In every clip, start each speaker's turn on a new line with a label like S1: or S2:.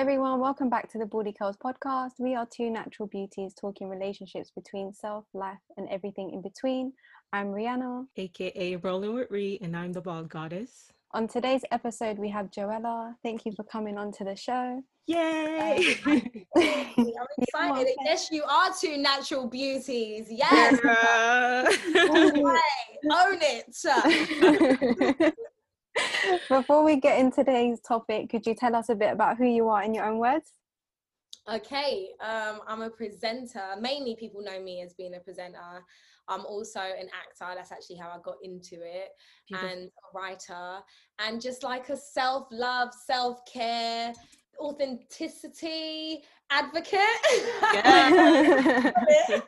S1: everyone. Welcome back to the BaldyCurls podcast. We are two natural beauties talking relationships between self, life, and everything in between. I'm Rihanna,
S2: aka Rolling with Ree, and I'm the bald goddess.
S1: On today's episode, we have Joelah. Thank you for coming on to the show.
S2: Yay!
S3: Um, I'm excited. yes, you are two natural beauties. Yes. right. Own it.
S1: Before we get into today's topic, could you tell us a bit about who you are in your own words?
S3: Okay, um, I'm a presenter. Mainly, people know me as being a presenter. I'm also an actor. That's actually how I got into it, Beautiful. and a writer, and just like a self love, self care, authenticity advocate. Yeah.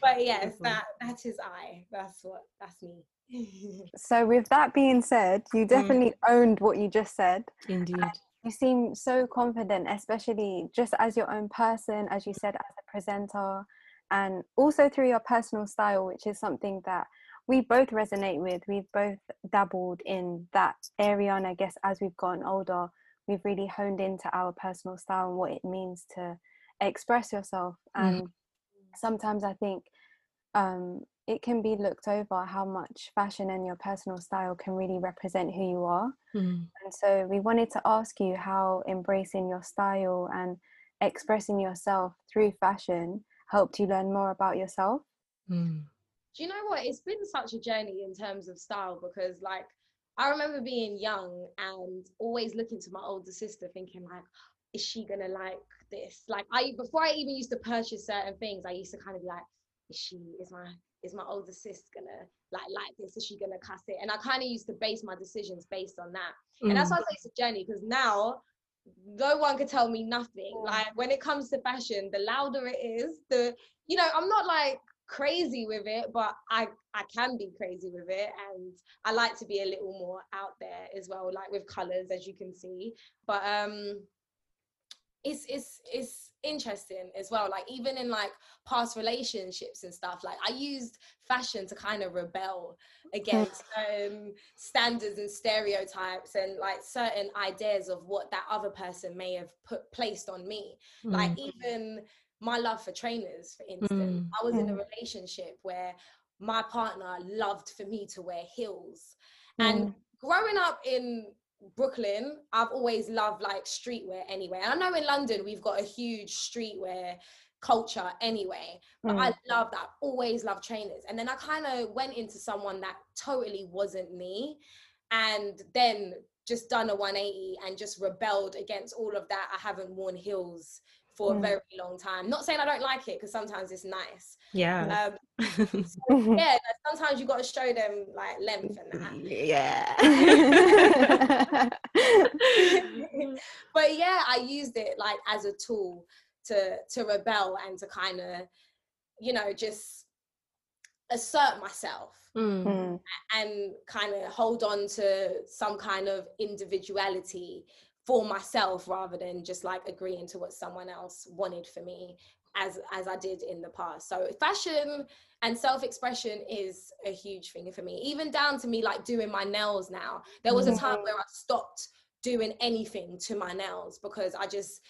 S3: but yes, that that is I. That's what. That's me.
S1: so with that being said you mm. definitely mm. owned what you just said
S2: indeed
S1: you seem so confident especially just as your own person as you said as a presenter and also through your personal style which is something that we both resonate with we've both dabbled in that area and i guess as we've gotten older we've really honed into our personal style and what it means to express yourself mm. and sometimes i think um, it can be looked over how much fashion and your personal style can really represent who you are. Mm. And so we wanted to ask you how embracing your style and expressing yourself through fashion helped you learn more about yourself.
S3: Mm. Do you know what? It's been such a journey in terms of style because, like, I remember being young and always looking to my older sister, thinking like, "Is she gonna like this?" Like, I before I even used to purchase certain things, I used to kind of be like, "Is she? Is my is my older sis gonna like like this? Is she gonna cuss it? And I kind of used to base my decisions based on that. Mm. And that's why I say it's a journey because now no one could tell me nothing. Mm. Like when it comes to fashion, the louder it is, the you know, I'm not like crazy with it, but I I can be crazy with it, and I like to be a little more out there as well, like with colors, as you can see. But um, it's it's it's interesting as well like even in like past relationships and stuff like i used fashion to kind of rebel against um standards and stereotypes and like certain ideas of what that other person may have put placed on me mm. like even my love for trainers for instance mm. i was in a relationship where my partner loved for me to wear heels mm. and growing up in Brooklyn, I've always loved like streetwear anyway. And I know in London we've got a huge streetwear culture anyway. But mm. I love that. Always love trainers. And then I kind of went into someone that totally wasn't me. And then just done a 180 and just rebelled against all of that. I haven't worn heels for mm. a very long time. Not saying I don't like it because sometimes it's nice.
S2: Yeah.
S3: Um, so, yeah. Sometimes you got to show them like length and that.
S2: Yeah.
S3: but yeah, I used it like as a tool to to rebel and to kind of, you know, just assert myself mm. and kind of hold on to some kind of individuality for myself rather than just like agreeing to what someone else wanted for me as as I did in the past. So fashion and self-expression is a huge thing for me. Even down to me like doing my nails now. There was a time mm-hmm. where I stopped doing anything to my nails because I just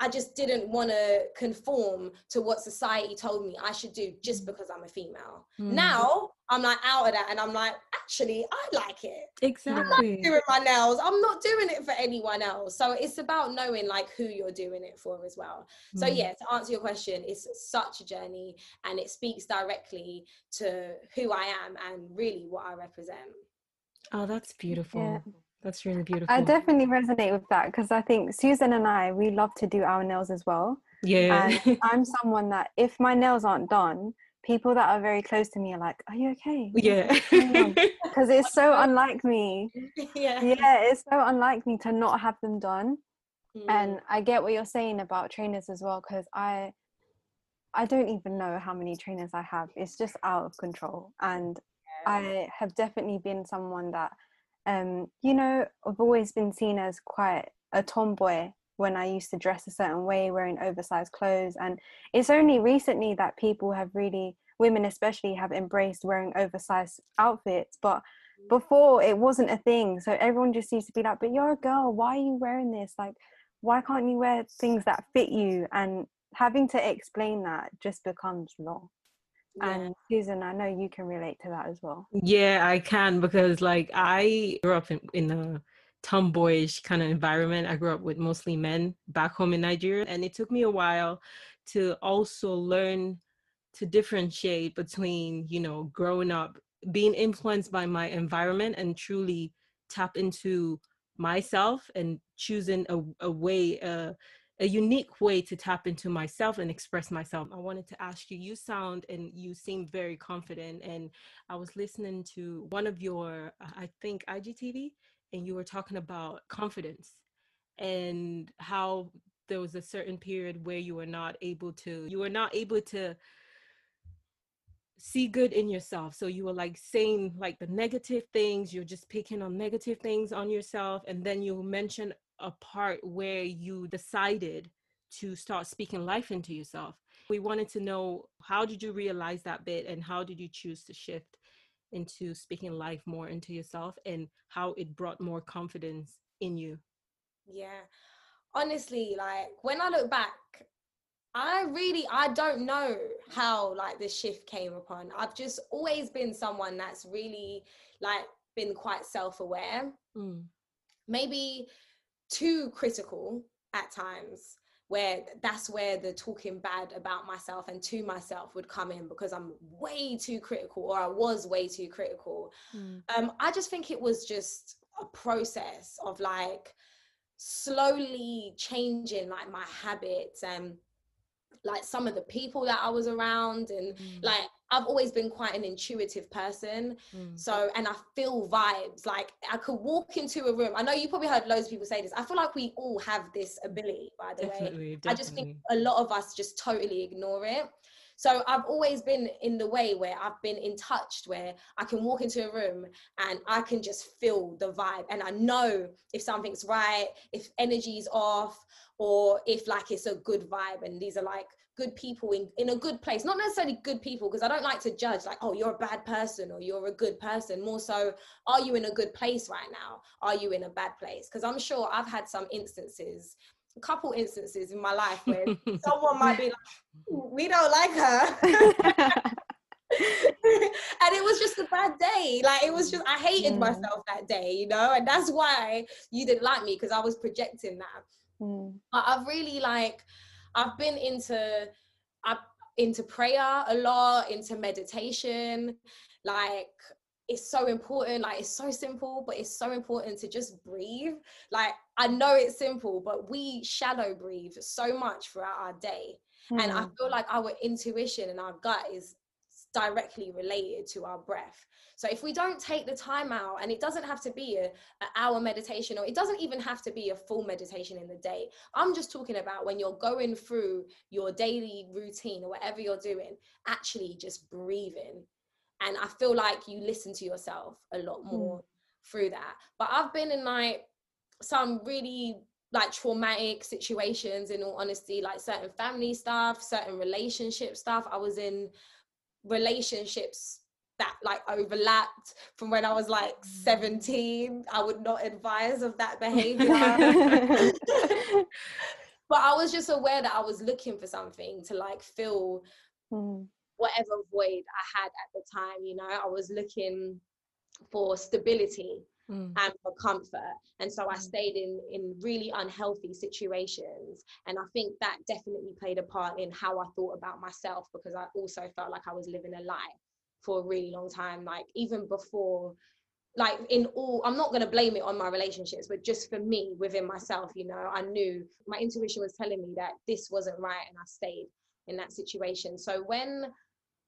S3: I just didn't want to conform to what society told me I should do just mm. because I'm a female. Mm. Now I'm like out of that and I'm like, actually, I like it.
S2: Exactly.
S3: I'm not doing my nails. I'm not doing it for anyone else. So it's about knowing like who you're doing it for as well. Mm. So yeah, to answer your question, it's such a journey and it speaks directly to who I am and really what I represent.
S2: Oh, that's beautiful. Yeah. That's really beautiful.
S1: I definitely resonate with that because I think Susan and I, we love to do our nails as well.
S2: Yeah.
S1: And I'm someone that if my nails aren't done, people that are very close to me are like, Are you okay?
S2: Yeah.
S1: Because it's so unlike me. Yeah. Yeah, it's so unlike me to not have them done. Mm. And I get what you're saying about trainers as well, because I I don't even know how many trainers I have. It's just out of control. And yeah. I have definitely been someone that um, you know, I've always been seen as quite a tomboy when I used to dress a certain way, wearing oversized clothes. And it's only recently that people have really, women especially, have embraced wearing oversized outfits. But before it wasn't a thing so everyone just used to be like but you're a girl why are you wearing this like why can't you wear things that fit you and having to explain that just becomes law yeah. and susan i know you can relate to that as well
S2: yeah i can because like i grew up in, in a tomboyish kind of environment i grew up with mostly men back home in nigeria and it took me a while to also learn to differentiate between you know growing up being influenced by my environment and truly tap into myself and choosing a, a way uh, a unique way to tap into myself and express myself. I wanted to ask you, you sound and you seem very confident. And I was listening to one of your, uh, I think, IGTV, and you were talking about confidence and how there was a certain period where you were not able to, you were not able to see good in yourself so you were like saying like the negative things you're just picking on negative things on yourself and then you mention a part where you decided to start speaking life into yourself we wanted to know how did you realize that bit and how did you choose to shift into speaking life more into yourself and how it brought more confidence in you
S3: yeah honestly like when i look back I really I don't know how like this shift came upon. I've just always been someone that's really like been quite self-aware. Mm. Maybe too critical at times where that's where the talking bad about myself and to myself would come in because I'm way too critical or I was way too critical. Mm. Um, I just think it was just a process of like slowly changing like my habits and like some of the people that I was around and mm. like I've always been quite an intuitive person. Mm. So and I feel vibes. Like I could walk into a room. I know you probably heard loads of people say this. I feel like we all have this ability, by the definitely, way. Definitely. I just think a lot of us just totally ignore it. So I've always been in the way where I've been in touch where I can walk into a room and I can just feel the vibe and I know if something's right, if energy's off, or if like it's a good vibe and these are like good people in, in a good place. Not necessarily good people because i don't like to judge like oh you're a bad person or you're a good person. More so are you in a good place right now? Are you in a bad place? Because i'm sure i've had some instances a couple instances in my life where someone might be like we don't like her. And it was just a bad day. Like it was just i hated mm. myself that day you know? And that's why you didn't like me because i was projecting that. Mm. but i've really like I've been into I into prayer a lot, into meditation. Like it's so important. Like it's so simple, but it's so important to just breathe. Like I know it's simple, but we shallow breathe so much throughout our day. Mm. And I hmm. feel like our intuition and our gut is directly related to our breath. So if we don't take the time out, and it doesn't have to be a, an hour meditation, or it doesn't even have to be a full meditation in the day. I'm just talking about when you're going through your daily routine or whatever you're doing, actually just breathing. And I feel like you listen to yourself a lot hmm. more mm. through that. But I've been in like some really like traumatic situations in all honesty like certain family stuff certain relationship stuff i was in relationships that like overlapped from when I was like mm. 17. I would not advise of that behavior. but I was just aware that I was looking for something to like fill mm. whatever void I had at the time. You know, I was looking for stability. Mm. and for comfort and so i mm. stayed in in really unhealthy situations and i think that definitely played a part in how i thought about myself because i also felt like i was living a lie for a really long time like even before like in all i'm not going to blame it on my relationships but just for me within myself you know i knew my intuition was telling me that this wasn't right and i stayed in that situation so when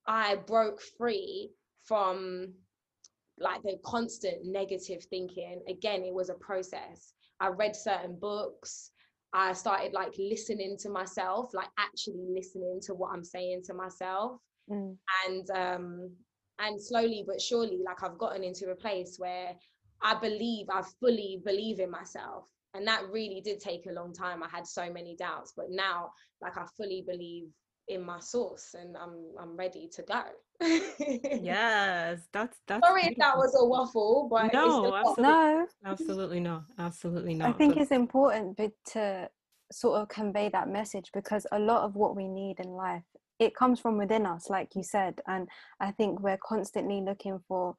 S3: i broke free from like the constant negative thinking. Again it was a process. I read certain books. I started like listening to myself like actually listening to what i'm saying to myself. Mm. and um and slowly but surely like i've gotten into a place where i believe i fully believe in myself. And that really did take a long time. I had so many doubts but now like i fully believe in my source and I'm I'm ready to go.
S2: yes, that's that's
S3: sorry if that was a waffle, but
S2: no, absolutely,
S1: no,
S2: absolutely no, absolutely not.
S1: I think it's important to sort of convey that message because a lot of what we need in life it comes from within us like you said and i think we're constantly looking for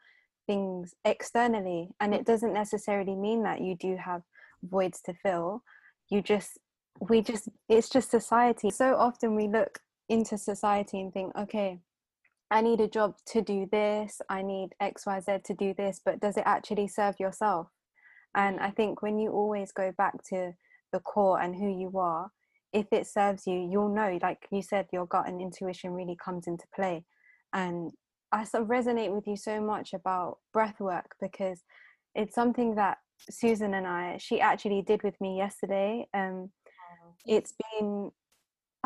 S1: things externally and it doesn't necessarily mean that you do have voids to fill. You just we just it's just society. So often we look into society and think okay i need a job to do this i need xyz to do this but does it actually serve yourself? And i think when you always go back to the core and who you are if it serves you you'll know like you said your gut and intuition really comes into play. And i sort of resonate with you so much about breath work because it's something that susan and i she actually did with me yesterday um it's been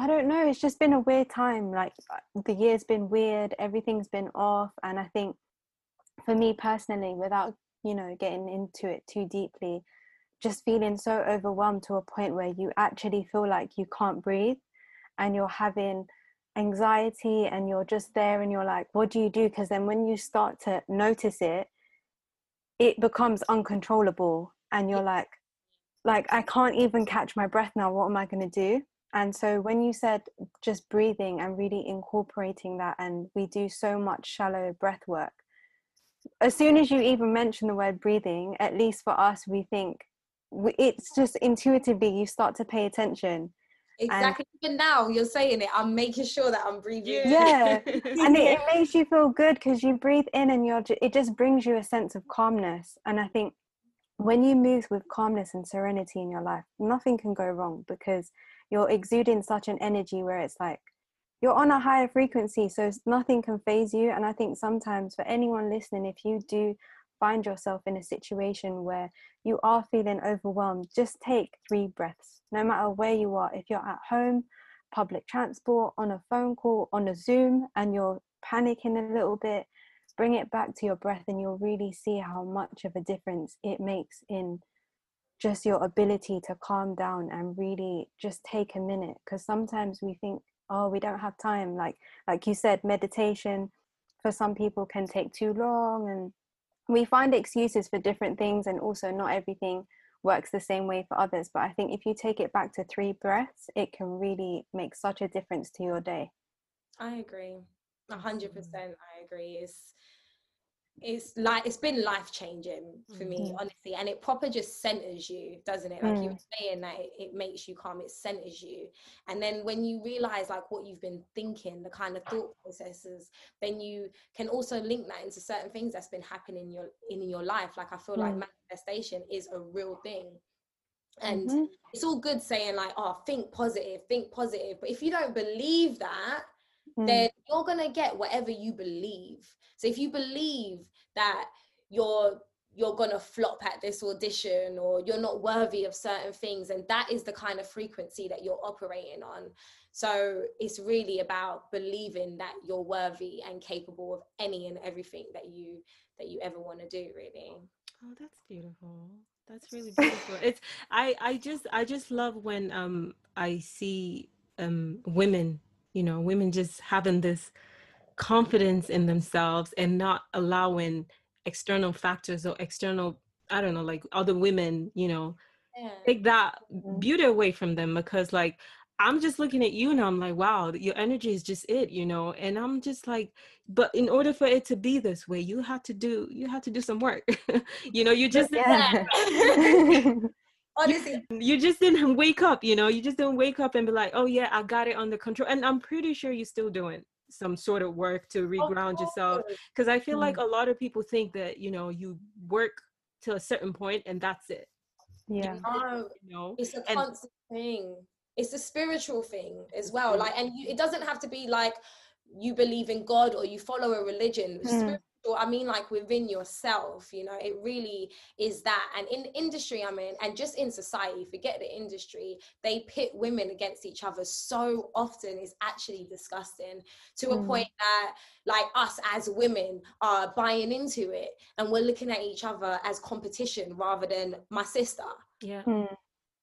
S1: I don't know, it's just been a weird time. Like uh, the year's been weird, everything's been off. And I think for me personally, without, you know, getting into it too deeply, just feeling so overwhelmed to a point where you actually feel like you can't breathe and you're having anxiety and you're just there and you're like, what do you do? Because then when you start to notice it, it becomes uncontrollable and you're like, like I can't even catch my breath now. What am I going to do? And so when you said just breathing and really incorporating that, and we do so much shallow breath work, as soon as you even mention the word breathing, at least for us, we think it's just intuitively you start to pay attention.
S3: Exactly. And Even now, you're saying it. I'm making sure that I'm breathing.
S1: Yeah, and it, it, makes you feel good because you breathe in, and you're. It just brings you a sense of calmness. And I think when you move with calmness and serenity in your life, nothing can go wrong because you're exuding such an energy where it's like you're on a higher frequency, so nothing can phase you. And I think sometimes for anyone listening, if you do find yourself in a situation where you are feeling overwhelmed, just take three breaths, no matter where you are. If you're at home, public transport, on a phone call, on a Zoom, and you're panicking a little bit, bring it back to your breath and you'll really see how much of a difference it makes in just your ability to calm down and really just take a minute because sometimes we think oh we don't have time. Like like you said meditation for some people can take too long and we find excuses for different things and also not everything works the same way for others but i think if you take it back to three breaths it can really make such a difference to your day.
S3: I agree. 100% mm. i agree. It's it's like it's been life changing for me mm-hmm. honestly and it proper just centers you doesn't it like mm. you were saying that it, it, makes you calm it centers you and then when you realize like what you've been thinking the kind of thought processes then you can also link that into certain things that's been happening in your in your life like i feel mm. like manifestation is a real thing and mm-hmm. it's all good saying like oh think positive think positive but if you don't believe that mm. then you're going to get whatever you believe. So if you believe that you're you're gonna flop at this audition or you're not worthy of certain things and that is the kind of frequency that you're operating on. So it's really about believing that you're worthy and capable of any and everything that you that you ever want to do really.
S2: Oh that's beautiful. That's really beautiful. It's i i just i just love when um i see um women you know women just having this confidence in themselves and not allowing external factors or external i don't know like other women you know yeah. take that mm-hmm. beauty away from them because like i'm just looking at you and i'm like wow your energy is just it you know and i'm just like but in order for it to be this way you have to do you have to do some work you know you just yeah. honestly. you, you, just didn't wake up you know? You just didn't wake up and be like oh yeah i got it under control. And i'm pretty sure you're still doing some sort of work to reground yourself because i feel mm. like a lot of people think that you know you work to a certain point and that's it.
S1: Yeah.
S3: no, you know? it's a constant and, thing. It's a spiritual thing as well like and you, it doesn't have to be like you believe in god or you follow a religion. Mm or I mean like within yourself, you know, it really is that. And in the industry I'm in, and just in society, forget the industry, they pit women against each other so often is actually disgusting to mm. a point that like us as women are buying into it and we're looking at each other as competition rather than my sister.
S2: Yeah. Mm.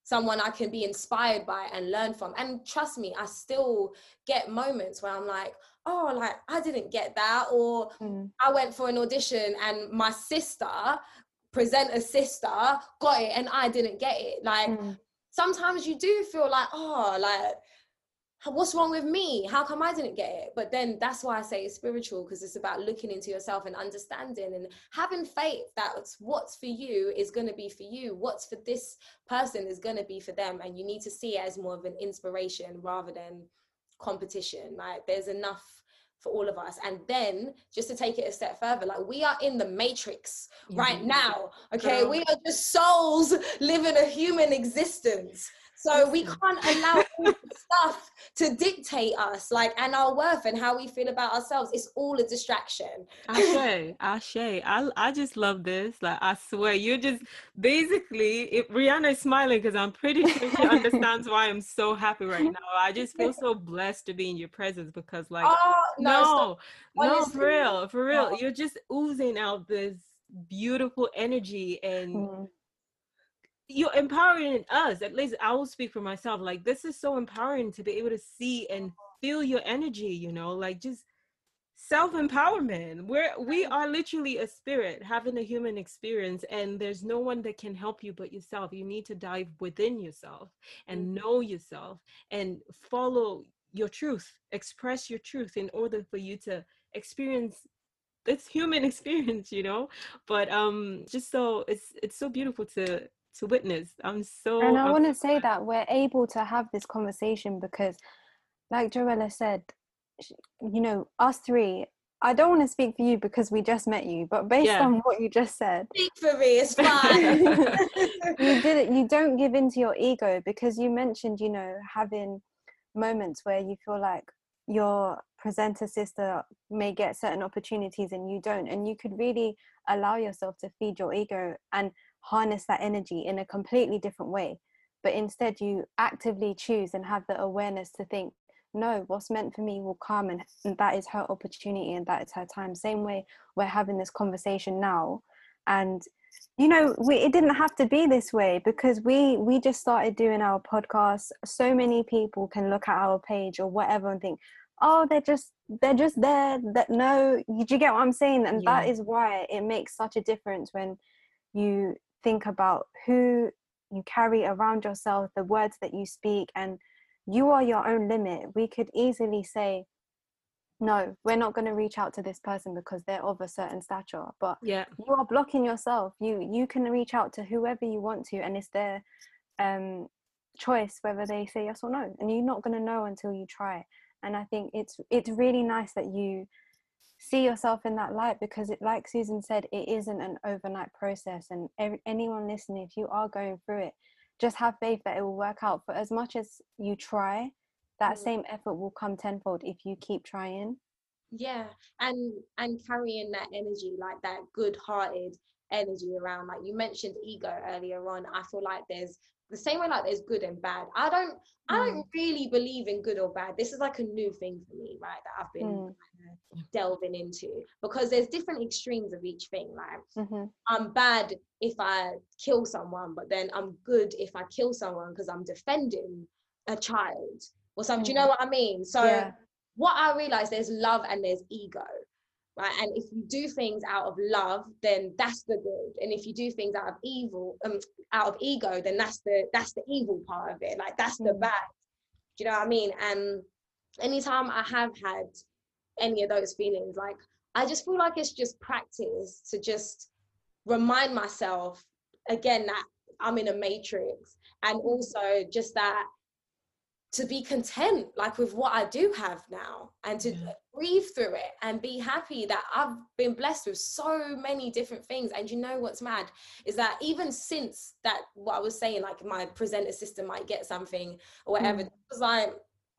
S3: someone I can be inspired by and learn from. And trust me, I still get moments where I'm like, oh, like I didn't get that, or mm. I went for an audition and my sister, present a sister, got it and I didn't get it. Like mm. sometimes you do feel like, oh, like what's wrong with me? How come I didn't get it? But then that's why I say it's spiritual because it's about looking into yourself and understanding and having faith that what's for you is going to be for you. What's for this person is going to be for them. And you need to see it as more of an inspiration rather than competition. Like there's enough for all of us. And then just to take it a step further, like we are in the matrix mm-hmm. right now. Okay. Girl. We are just souls living a human existence. So we can't allow stuff to dictate us, like, and our worth and how we feel about ourselves. It's all a distraction.
S2: Ashe, Ashe. I, I just love this. Like, I swear, you're just basically, if Rihanna is smiling because I'm pretty sure she understands why I'm so happy right now. I just feel so blessed to be in your presence because, like, oh, no, no, no for real, for real. No. You're just oozing out this beautiful energy and. Mm you're empowering us at least i will speak for myself like this is so empowering to be able to see and feel your energy you know like just self-empowerment. We're we are literally a spirit having a human experience and there's no one that can help you but yourself. You need to dive within yourself and mm-hmm. know yourself and follow your truth express your truth in order for you to experience this human experience you know? But um just so it's it's so beautiful to to witness. I'm so.
S1: And I want to say that we're able to have this conversation because, like Joelah said, you know, us three. I don't want to speak for you because we just met you, but based yeah. on what you just said,
S3: speak for me. It's fine.
S1: you did it. You don't give into your ego because you mentioned, you know, having moments where you feel like your presenter sister may get certain opportunities and you don't and you could really allow yourself to feed your ego and harness that energy in a completely different way. But instead you actively choose and have the awareness to think no what's meant for me will come and, and that is her opportunity and that is her time. Same way we're having this conversation now. And you know we, it didn't have to be this way because we we just started doing our podcast so many people can look at our page or whatever and think oh they're just they're just there that no you, you get what i'm saying? And yeah. that is why it makes such a difference when you think about who you carry around yourself, the words that you speak, and you are your own limit. We could easily say, no, we're not going to reach out to this person because they're of a certain stature. But
S2: yeah,
S1: you are blocking yourself. You you can reach out to whoever you want to, and it's their um, choice whether they say yes or no. And you're not going to know until you try. And I think it's it's really nice that you see yourself in that light because it like susan said it isn't an overnight process and every, anyone listening if you are going through it just have faith that it will work out for as much as you try that mm. same effort will come tenfold if you keep trying
S3: yeah and and carrying that energy like that good hearted energy around like you mentioned ego earlier on i feel like there's the same way like there's good and bad i don't mm. i don't mm. really believe in good or bad this is like a new thing for me right that i've been mm. delving into because there's different extremes of each thing like mm-hmm. i'm bad if i kill someone but then i'm good if i kill someone because i'm defending a child or something mm. do you know mm. what i mean so yeah. what i realize there's love and there's ego right? And if you do things out of love then that's the good. And if you do things out of evil um out of ego then that's the that's the evil part of it. Like that's the mm. bad. Do you know what i mean? And anytime i have had any of those feelings like i just feel like it's just practice to just remind myself again that i'm in a matrix. And also just that to be content like with what I do have now and to yeah. breathe through it and be happy that I've been blessed with so many different things and you know what's mad is that even since that what I was saying like my presenter system might get something or whatever mm. it was like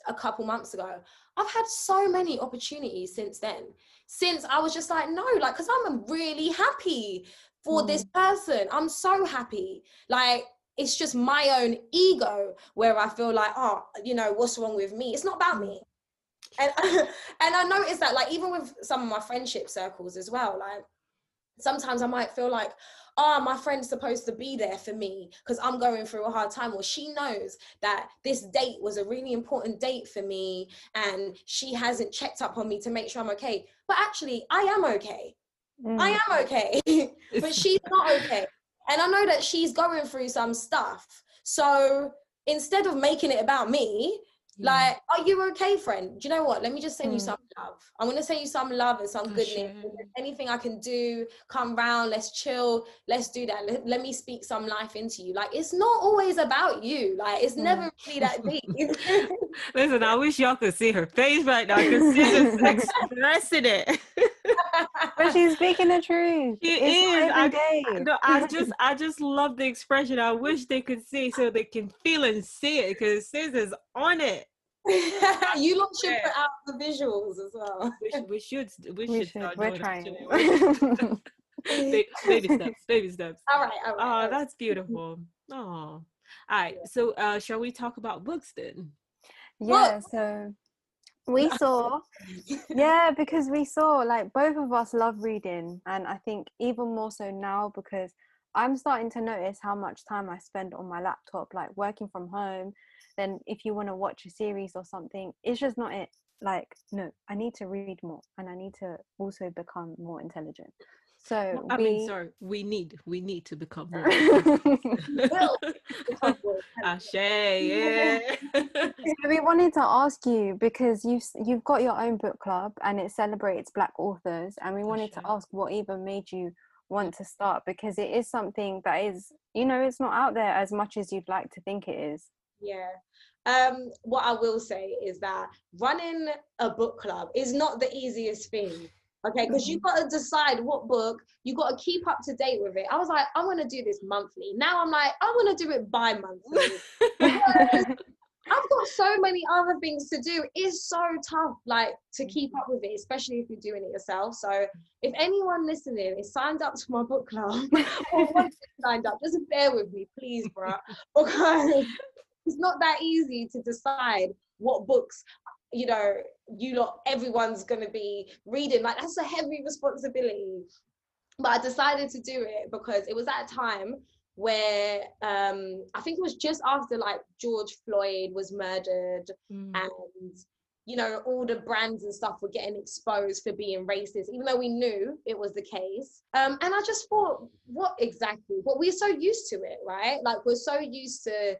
S3: a couple months ago I've had so many opportunities since then since I was just like no like cuz I'm really happy for mm. this person I'm so happy like it's just my own ego where I feel like, oh, you know, what's wrong with me? It's not about me. And and I noticed that like even with some of my friendship circles as well, like sometimes I might feel like, oh, my friend's supposed to be there for me because I'm going through a hard time. Or she knows that this date was a really important date for me and she hasn't checked up on me to make sure I'm okay. But actually, I am okay. Mm. I am okay. but she's not okay. And I know that she's going through some stuff. So instead of making it about me, like, are you okay, friend? Do you know what? Let me just send mm. you some love. I'm gonna send you some love and some oh, goodness. Anything I can do, come round, let's chill, let's do that. Let, let, me speak some life into you. Like, it's not always about you. Like, it's mm. never really that deep.
S2: Listen, I wish y'all could see her face right now because she's expressing it.
S1: But she's speaking the truth.
S2: She it's is. I, no, I just, I just love the expression. I wish they could see so they can feel and see it because sis is on it.
S3: you lot should put out the visuals as well.
S2: We should. We should. We,
S1: we should. We're trying.
S2: baby steps. Baby steps.
S3: All right. All right.
S2: Oh, that's beautiful. Oh. All right. So, uh, shall we talk about books then?
S1: Yeah. So we saw yeah because we saw like both of us love reading and i think even more so now because i'm starting to notice how much time i spend on my laptop like working from home. Then if you want to watch a series or something it's just not it like no i need to read more and i need to also become more intelligent so
S2: I we, mean, sorry, we need we need to become more. Ashe, yeah.
S1: so we wanted to ask you because you've you've got your own book club and it celebrates Black authors, and we wanted Ashe. to ask what even made you want to start because it is something that is you know it's not out there as much as you'd like to think it is.
S3: Yeah. Um, what I will say is that running a book club is not the easiest thing. Okay, because you've got to decide what book, you got to keep up to date with it. I was like, I want to do this monthly. Now I'm like, I want to do it bi monthly. I've got so many other things to do. It's so tough, like to keep up with it, especially if you're doing it yourself. So, if anyone listening is signed up to my book club or wants to signed up, just bear with me, please, bro, because it's not that easy to decide what books you know you lot everyone's going to be reading. Like that's a heavy responsibility. But i decided to do it because it was at a time where um i think it was just after like george floyd was murdered mm. and you know all the brands and stuff were getting exposed for being racist even though we knew it was the case. Um and i just thought what exactly? But we're so used to it right? Like we're so used to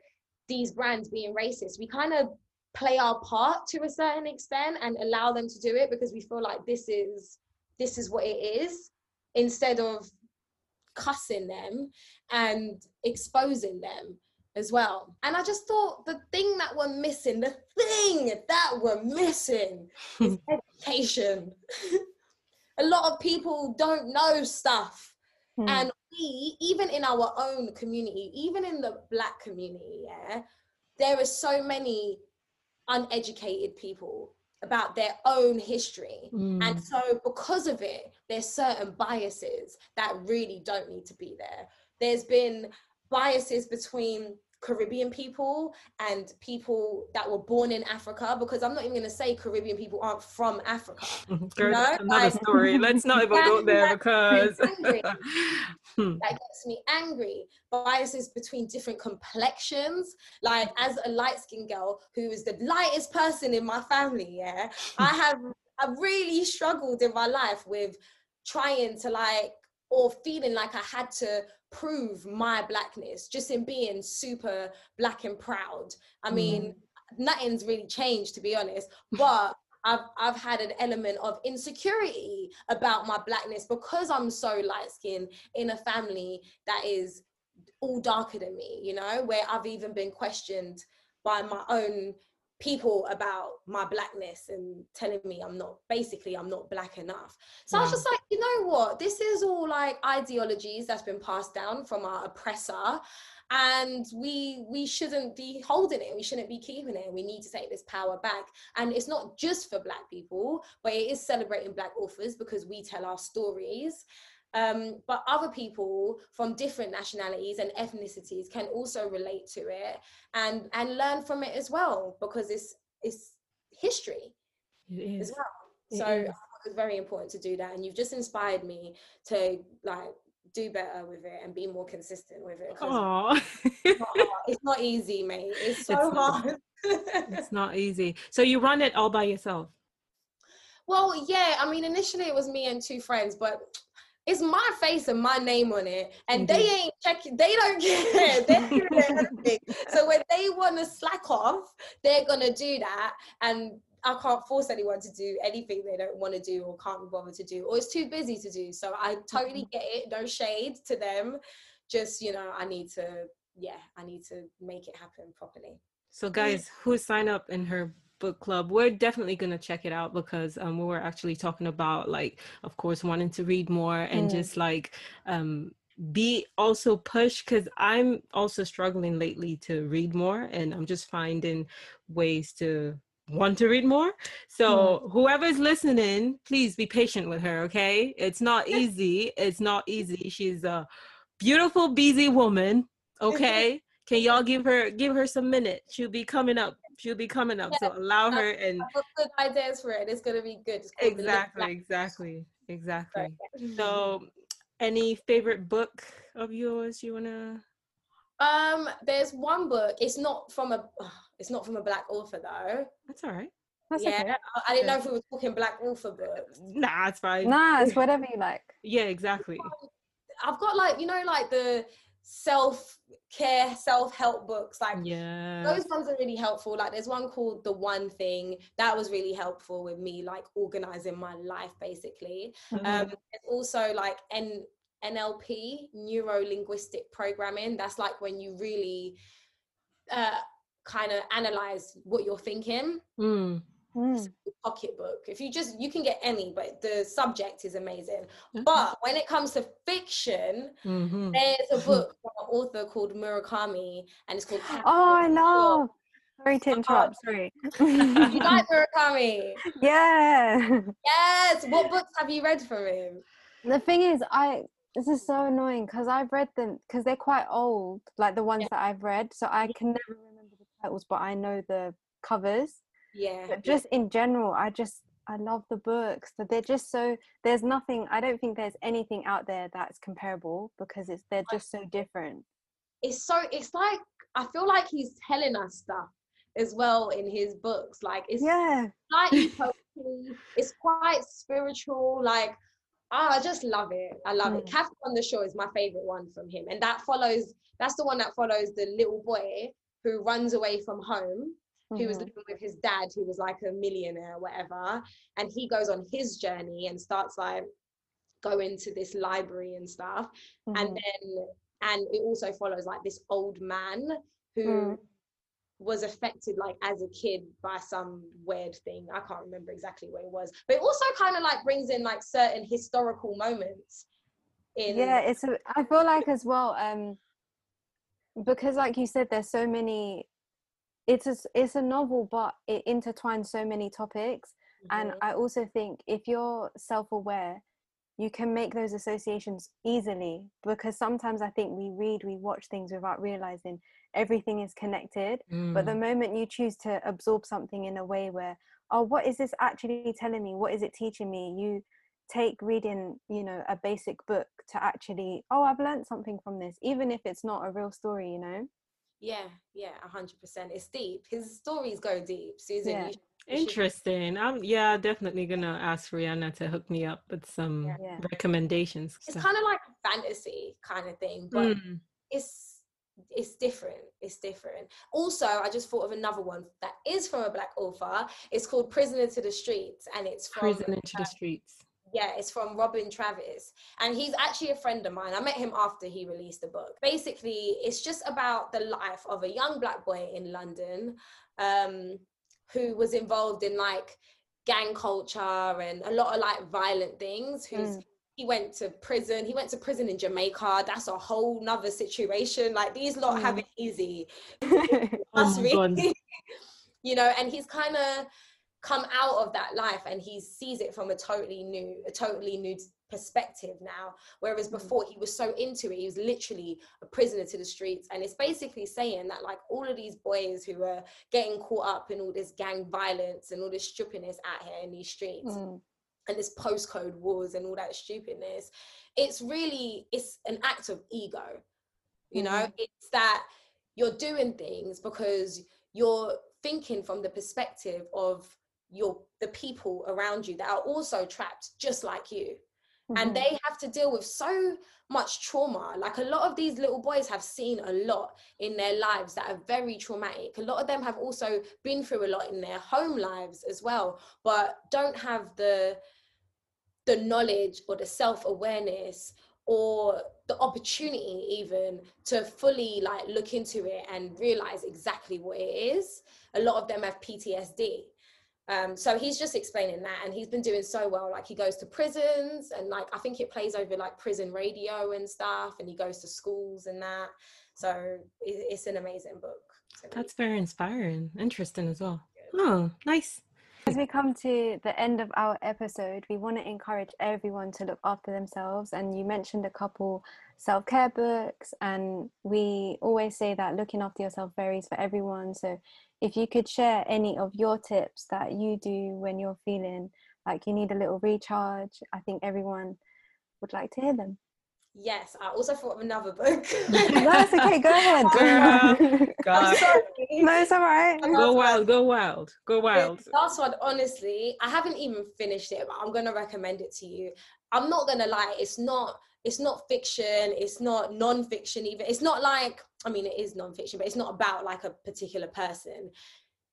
S3: these brands being racist we kind of play our part to a certain extent and allow them to do it because we feel like this is this is what it is instead of cussing them and exposing them as well. And I just thought the thing that we're missing, the thing that we're missing is education. a lot of people don't know stuff. Hmm. And even in our own community, even in the black community, yeah, there are so many uneducated people about their own history. Mm. And so, because of it, there's certain biases that really don't need to be there. There's been biases between Caribbean people and people that were born in Africa because I'm not even going to say Caribbean people aren't from Africa.
S2: Girl, know? another like, story. Let's not even go there because
S3: Hmm. that gets me angry. Biases between different complexions. Like as a light skinned girl who is the lightest person in my family, yeah, I have I've really struggled in my life with trying to like or feeling like I had to prove my blackness just in being super black and proud. I mean, mm. nothing's really changed to be honest, but I've I've had an element of insecurity about my blackness because I'm so light skinned in a family that is all darker than me, you know, where I've even been questioned by my own people about my blackness and telling me I'm not basically I'm not black enough. So yeah. I was mm. just like, you know what? This is all like ideologies that's been passed down from our oppressor and we we shouldn't be holding it we shouldn't be keeping it we need to take this power back and it's not just for black people but it is celebrating black authors because we tell our stories um, but other people from different nationalities and ethnicities can also relate to it and and learn from it as well because it's it's history as well it so is. it's very important to do that and you've just inspired me to like do better with it and be more consistent with it.
S2: Aw.
S3: It's, not it's not easy, mate. It's so
S2: It's not.
S3: hard.
S2: it's not easy. So you run it all by yourself.
S3: well, yeah. I mean, initially it was me and two friends, but it's my face and my name on it, and they
S2: mm-hmm.
S3: ain't checking. They don't care. They're doing. So when they want to slack off, they're gonna do that, and I can't force anyone to do anything they don't want to do or can't be bothered to do, or it's too busy to do. So I totally mm-hmm. get it. No shade to them. Just you know, I need to. Yeah, I need to make it happen properly.
S2: So guys who sign up in her book club, we're definitely gonna check it out because um we were actually talking about like of course wanting to read more and
S1: Mm.
S2: just like um be also pushed because I'm also struggling lately to read more and I'm just finding ways to want to read more. So whoever's listening, please be patient with her, okay? It's not easy. It's not easy. She's a beautiful busy woman, okay? Can y'all give her give her some minutes? She'll be coming up. She'll be coming up. So allow her and
S3: good ideas for it. It's gonna be good. It's called The Little
S2: exactly, exactly, exactly.
S3: Book.
S2: So any favorite book of yours you wanna
S3: Um, there's one book. It's not from a. It's not from a black author though.
S2: that's all right.
S1: That's
S3: yeah,
S1: okay.
S3: I, I didn't know if we were talking black author books.
S2: Nah, it's fine.
S1: Nah, it's whatever you like.
S2: Yeah, exactly.
S3: I've got like you know like the self care self help books like.
S2: Yeah.
S3: Those ones are really helpful. Like there's one called The One Thing that was really helpful with me like organizing my life basically.
S1: Mm-hmm.
S3: Um, also like N- NLP, neuro linguistic programming. That's like when you really uh, kind of analyze what you're thinking.
S2: Mm.
S1: Mm.
S3: Pocketbook. If you just you can get any, but the subject is amazing.
S2: Okay.
S3: But when it comes to fiction,
S2: Mhm.
S3: there's a book from an author called Murakami, and it's called.
S1: Oh, I love. Sorry to interrupt. Sorry.
S3: You like Murakami?
S1: yeah.
S3: Yes. What books have you read from him?
S1: The thing is, I this is so annoying because I've read them because they're quite old, like the ones
S3: Yeah.
S1: that I've read. So I can never remember the titles, but I know the covers.
S3: Yeah.
S1: But just in general, I just I love the books. But they're just so there's nothing. I don't think there's anything out there that's comparable because it's they're just so different.
S3: it's so it's like I feel like he's telling us stuff as well in his books. Like it's
S1: Yeah.
S3: like it's quite spiritual. Like ah, I just love it. I love it.
S1: Mm.
S3: Kafka on the Shore is my favorite one from him, and that follows. That's the one that follows the little boy who runs away from home, who was
S1: Mhm.
S3: living with his dad, who was like a millionaire, or whatever, and he goes on his journey and starts like going to this library and stuff and
S1: Mhm.
S3: then and it also follows like this old man who
S1: Mm.
S3: was affected like as a kid by some weird thing i can't remember exactly what it was but it also kind of like brings in like certain historical moments in
S1: yeah it's a, i feel like as well um because like you said there's so many it's a, it's a novel but it intertwines so many topics and
S3: Mhm.
S1: i also think if you're self-aware you can make those associations easily because sometimes i think we read we watch things without realizing everything is connected but the
S2: Mm.
S1: moment you choose to absorb something in a way where oh what is this actually telling me what is it teaching me you take reading you know a basic book to actually oh i've learned something from this even if it's not a real story you know
S3: yeah yeah 100% it's deep his stories go deep susan
S1: Yeah.
S3: you, should- you
S2: Interesting. I'm yeah, definitely gonna ask Rihanna to hook me up with some
S1: Yeah.
S2: recommendations.
S3: it's
S2: So-
S3: kind of like fantasy kind of thing but
S2: Mm.
S3: it's it's different it's different also i just thought of another one that is from a black author it's called prisoner to the streets and it's from
S2: Prison into the streets.
S3: Yeah it's from robin travis. And he's actually a friend of mine. I met him after he released the book. Basically it's just about the life of a young black boy in london um, who was involved in like gang culture and a lot of like violent things. Who's
S1: Mm.
S3: he went to prison. He went to prison in jamaica. That's a whole nother situation. Like these lot have
S1: Mm.
S3: it easy.
S2: Oh
S3: us
S2: God.
S3: really you know and he's kind of come out of that life and he sees it from a totally new a totally new perspective now whereas
S1: Mm.
S3: before he was so into it he was literally a prisoner to the streets and it's basically saying that like all of these boys who are getting caught up in all this gang violence and all this stupidness out here in these streets
S1: Mm.
S3: and this postcode wars and all that stupidness it's really it's an act of ego you know
S1: Mhm.
S3: it's that you're doing things because you're thinking from the perspective of your the people around you that are also trapped just like you. And
S1: Mhm.
S3: they have to deal with so much trauma. Like a lot of these little boys have seen a lot in their lives that are very traumatic. A lot of them have also been through a lot in their home lives as well but don't have the the knowledge or the self-awareness or the opportunity even to fully like look into it and realize exactly what it is. A lot of them have ptsd um, so he's just explaining that and he's been doing so well like he goes to prisons and like i think it plays over like prison radio and stuff and he goes to schools and that so it, it's an amazing book.
S2: That's very inspiring. Interesting as well. Oh, nice.
S1: As we come to the end of our episode, we want to encourage everyone to look after themselves. And you mentioned a couple self care books, and we always say that looking after yourself varies for everyone. So, if you could share any of your tips that you do when you're feeling like you need a little recharge, I think everyone would like to hear them.
S3: yes i also thought of another book
S1: No, okay. Go ahead.
S2: Girl.
S3: I'm
S2: God.
S1: no, it's all right.
S2: Go wild, go wild, go wild.
S3: The last one, honestly, I haven't even finished it, but I'm gonna recommend it to you. I'm not gonna lie, it's not it's not fiction, it's not non-fiction even. It's not like I mean it is non-fiction, but it's not about like a particular person.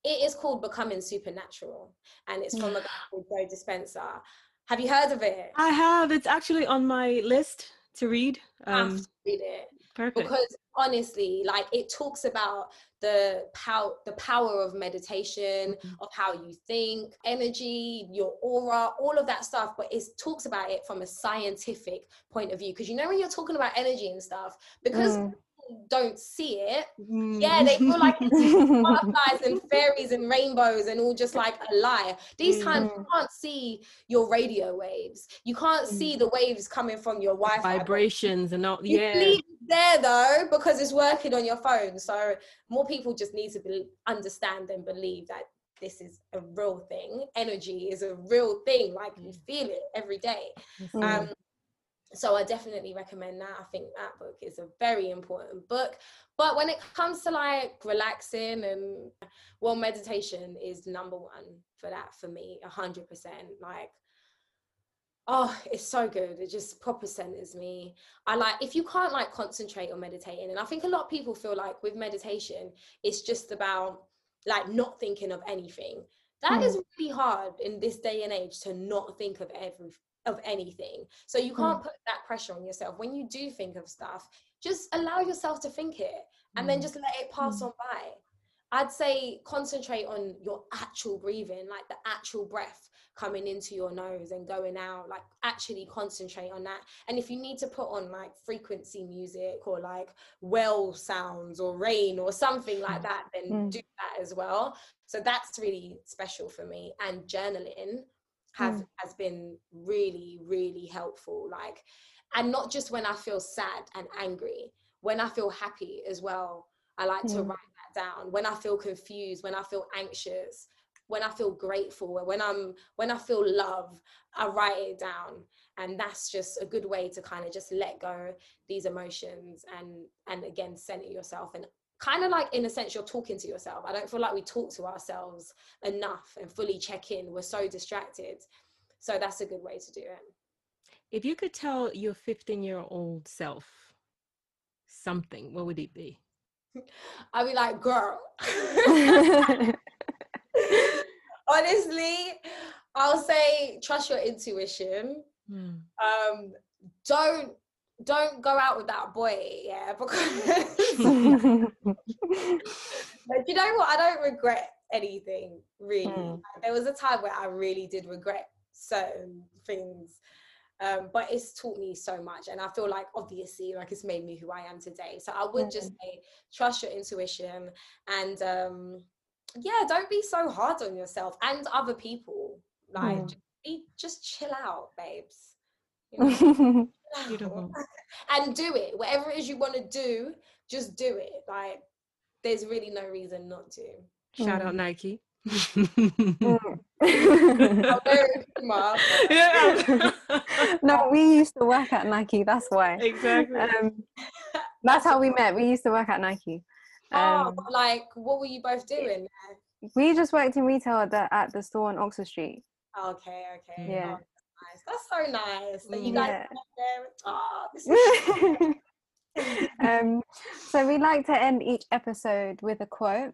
S3: It is called Becoming Supernatural, and it's from a guy called Joe Dispenza. Have you heard of it?
S2: I have. It's actually on my list to read.
S3: I have
S2: Um,
S3: to read it.
S2: perfect.
S3: because honestly like it talks about the power the power of meditation
S2: Mhm.
S3: of how you think energy your aura all of that stuff but it talks about it from a scientific point of view because you know when you're talking about energy and stuff because
S1: Mm.
S3: Don't see it
S2: Mm.
S3: yeah they feel like it's butterflies and fairies and rainbows and all just like a lie these times you
S1: Mm.
S3: can't see your radio waves you can't see the waves coming from your wi-fi
S2: vibrations and all.
S3: You
S2: Yeah.
S3: there though because it's working on your phone. So more people just need to be, understand and believe that this is a real thing. Energy is a real thing. Like you feel it every day.
S1: Mm.
S3: Um, so I definitely recommend that. I think that book is a very important book. But when it comes to like relaxing and well, meditation is number one for that for me, a hundred percent. Like oh it's so good it just proper centers me i like if you can't like concentrate on meditating and i think a lot of people feel like with meditation it's just about like not thinking of anything That hmm. is really hard in this day and age to not think of every of anything. So you can't put that pressure on yourself. When you do think of stuff just allow yourself to think it and then
S2: Mm.
S3: just let it pass on by. I'd say concentrate on your actual breathing like the actual breath coming into your nose and going out like actually concentrate on that. And if you need to put on like frequency music or like well sounds or rain or something like that then
S1: Mm.
S3: do that as well. So that's really special for me and journaling have has been really really helpful like and not just when i feel sad and angry when i feel happy as well i like to
S1: Mm.
S3: write that down when i feel confused when i feel anxious when i feel grateful when i'm when i feel love i write it down and that's just a good way to kind of just let go these emotions and and again center yourself and kind of like in a sense you're talking to yourself. I don't feel like we talk to ourselves enough and fully check in. We're so distracted. So that's a good way to do it.
S2: If you could tell your 15 year old self something, what would it be?
S3: i'd be like girl. Honestly i'll say trust your intuition.
S2: Mm.
S3: um don't don't go out with that boy yeah because but you know what? I don't regret anything really.
S1: Mm.
S3: There was a time where i really did regret certain things um, but it's taught me so much and i feel like obviously like it's made me who i am today. So i would just say trust your intuition and um yeah don't be so hard on yourself and other people. Like
S1: Mm.
S3: just, be, just chill out babes know.
S2: Beautiful.
S3: and do it whatever it is you want to do just do it like there's really no reason not to
S2: Shout
S1: Mm.
S2: out Nike.
S1: Mm.
S3: I'm wearing Puma.
S2: yeah.
S1: no, we used to work at Nike. That's why.
S2: exactly.
S1: Um, that's how we met. We used to work at Nike.
S3: Oh,
S1: Um,
S3: like what were you both doing?
S1: we just worked in retail at the, at the store on Oxford Street.
S3: Okay, okay.
S1: Yeah.
S3: That's so nice. That you guys
S1: Yeah.
S3: there. Oh, this is
S1: um, so we like to end each episode with a quote.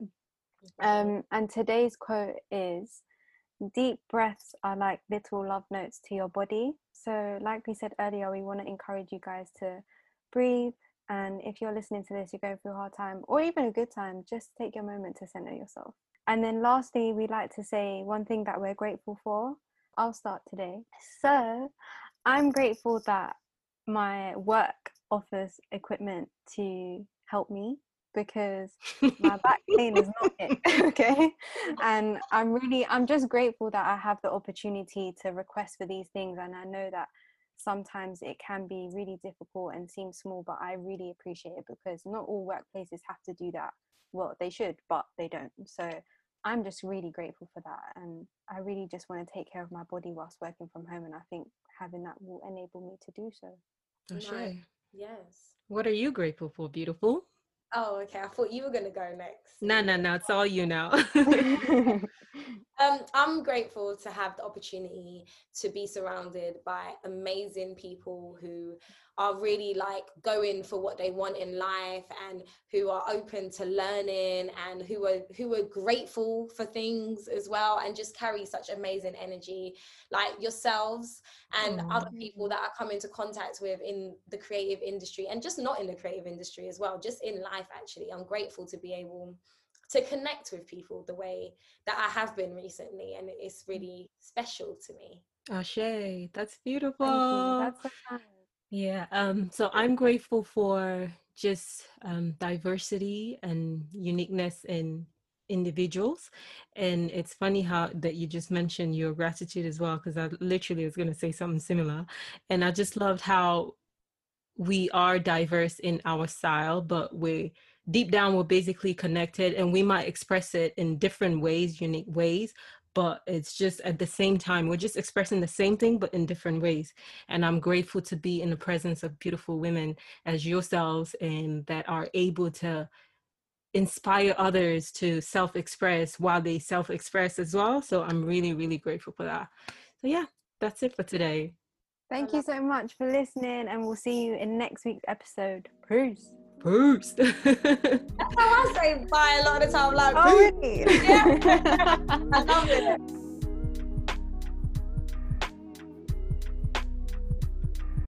S1: Um, and today's quote is Deep breaths are like little love notes to your body. So, like we said earlier, we want to encourage you guys to breathe. And if you're listening to this, you're going through a hard time or even a good time, just take your moment to center yourself. And then, lastly, we like to say one thing that we're grateful for. I'll start today. So, I'm grateful that my work offers equipment to help me because my back pain is not it okay? And i'm really i'm just grateful that i have the opportunity to request for these things and i know that sometimes it can be really difficult and seem small but i really appreciate it because not all workplaces have to do that. Well they should but they don't. So i'm just really grateful for that and i really just want to take care of my body whilst working from home and i think having that will enable me to do so
S2: O'Shea,
S3: Yes.
S2: What are you grateful for, beautiful?
S3: Oh, okay. I thought you were gonna go next.
S2: No, no, no. It's all you now.
S3: Um, I'm grateful to have the opportunity to be surrounded by amazing people who are really like going for what they want in life and who are open to learning and who are who are grateful for things as well and just carry such amazing energy like yourselves and
S2: Aw.
S3: other people that I come into contact with in the creative industry and just not in the creative industry as well just in life actually I'm grateful to be able to connect with people the way that I have been recently, and it's mm. really special to me.
S2: O'Shea, that's beautiful.
S1: That's so kind.
S2: Yeah, um, so I'm grateful for just um, diversity and uniqueness in individuals. And it's funny how that you just mentioned your gratitude as well, because I literally was going to say something similar. And I just loved how we are diverse in our style, but we deep down we're basically connected and we might express it in different ways, unique ways. But it's just at the same time, we're just expressing the same thing, but in different ways and I'm grateful to be in the presence of beautiful women as yourselves and that are able to inspire others to self-express while they self-express as well. So I'm really, really grateful for that. So yeah, that's it for today.
S1: Thank you so much for listening, and we'll see you in next week's episode. Peace.
S2: Peace.
S3: That's how I say bye a lot of the time. Like,
S1: Oh, really?
S3: Yeah. I love it.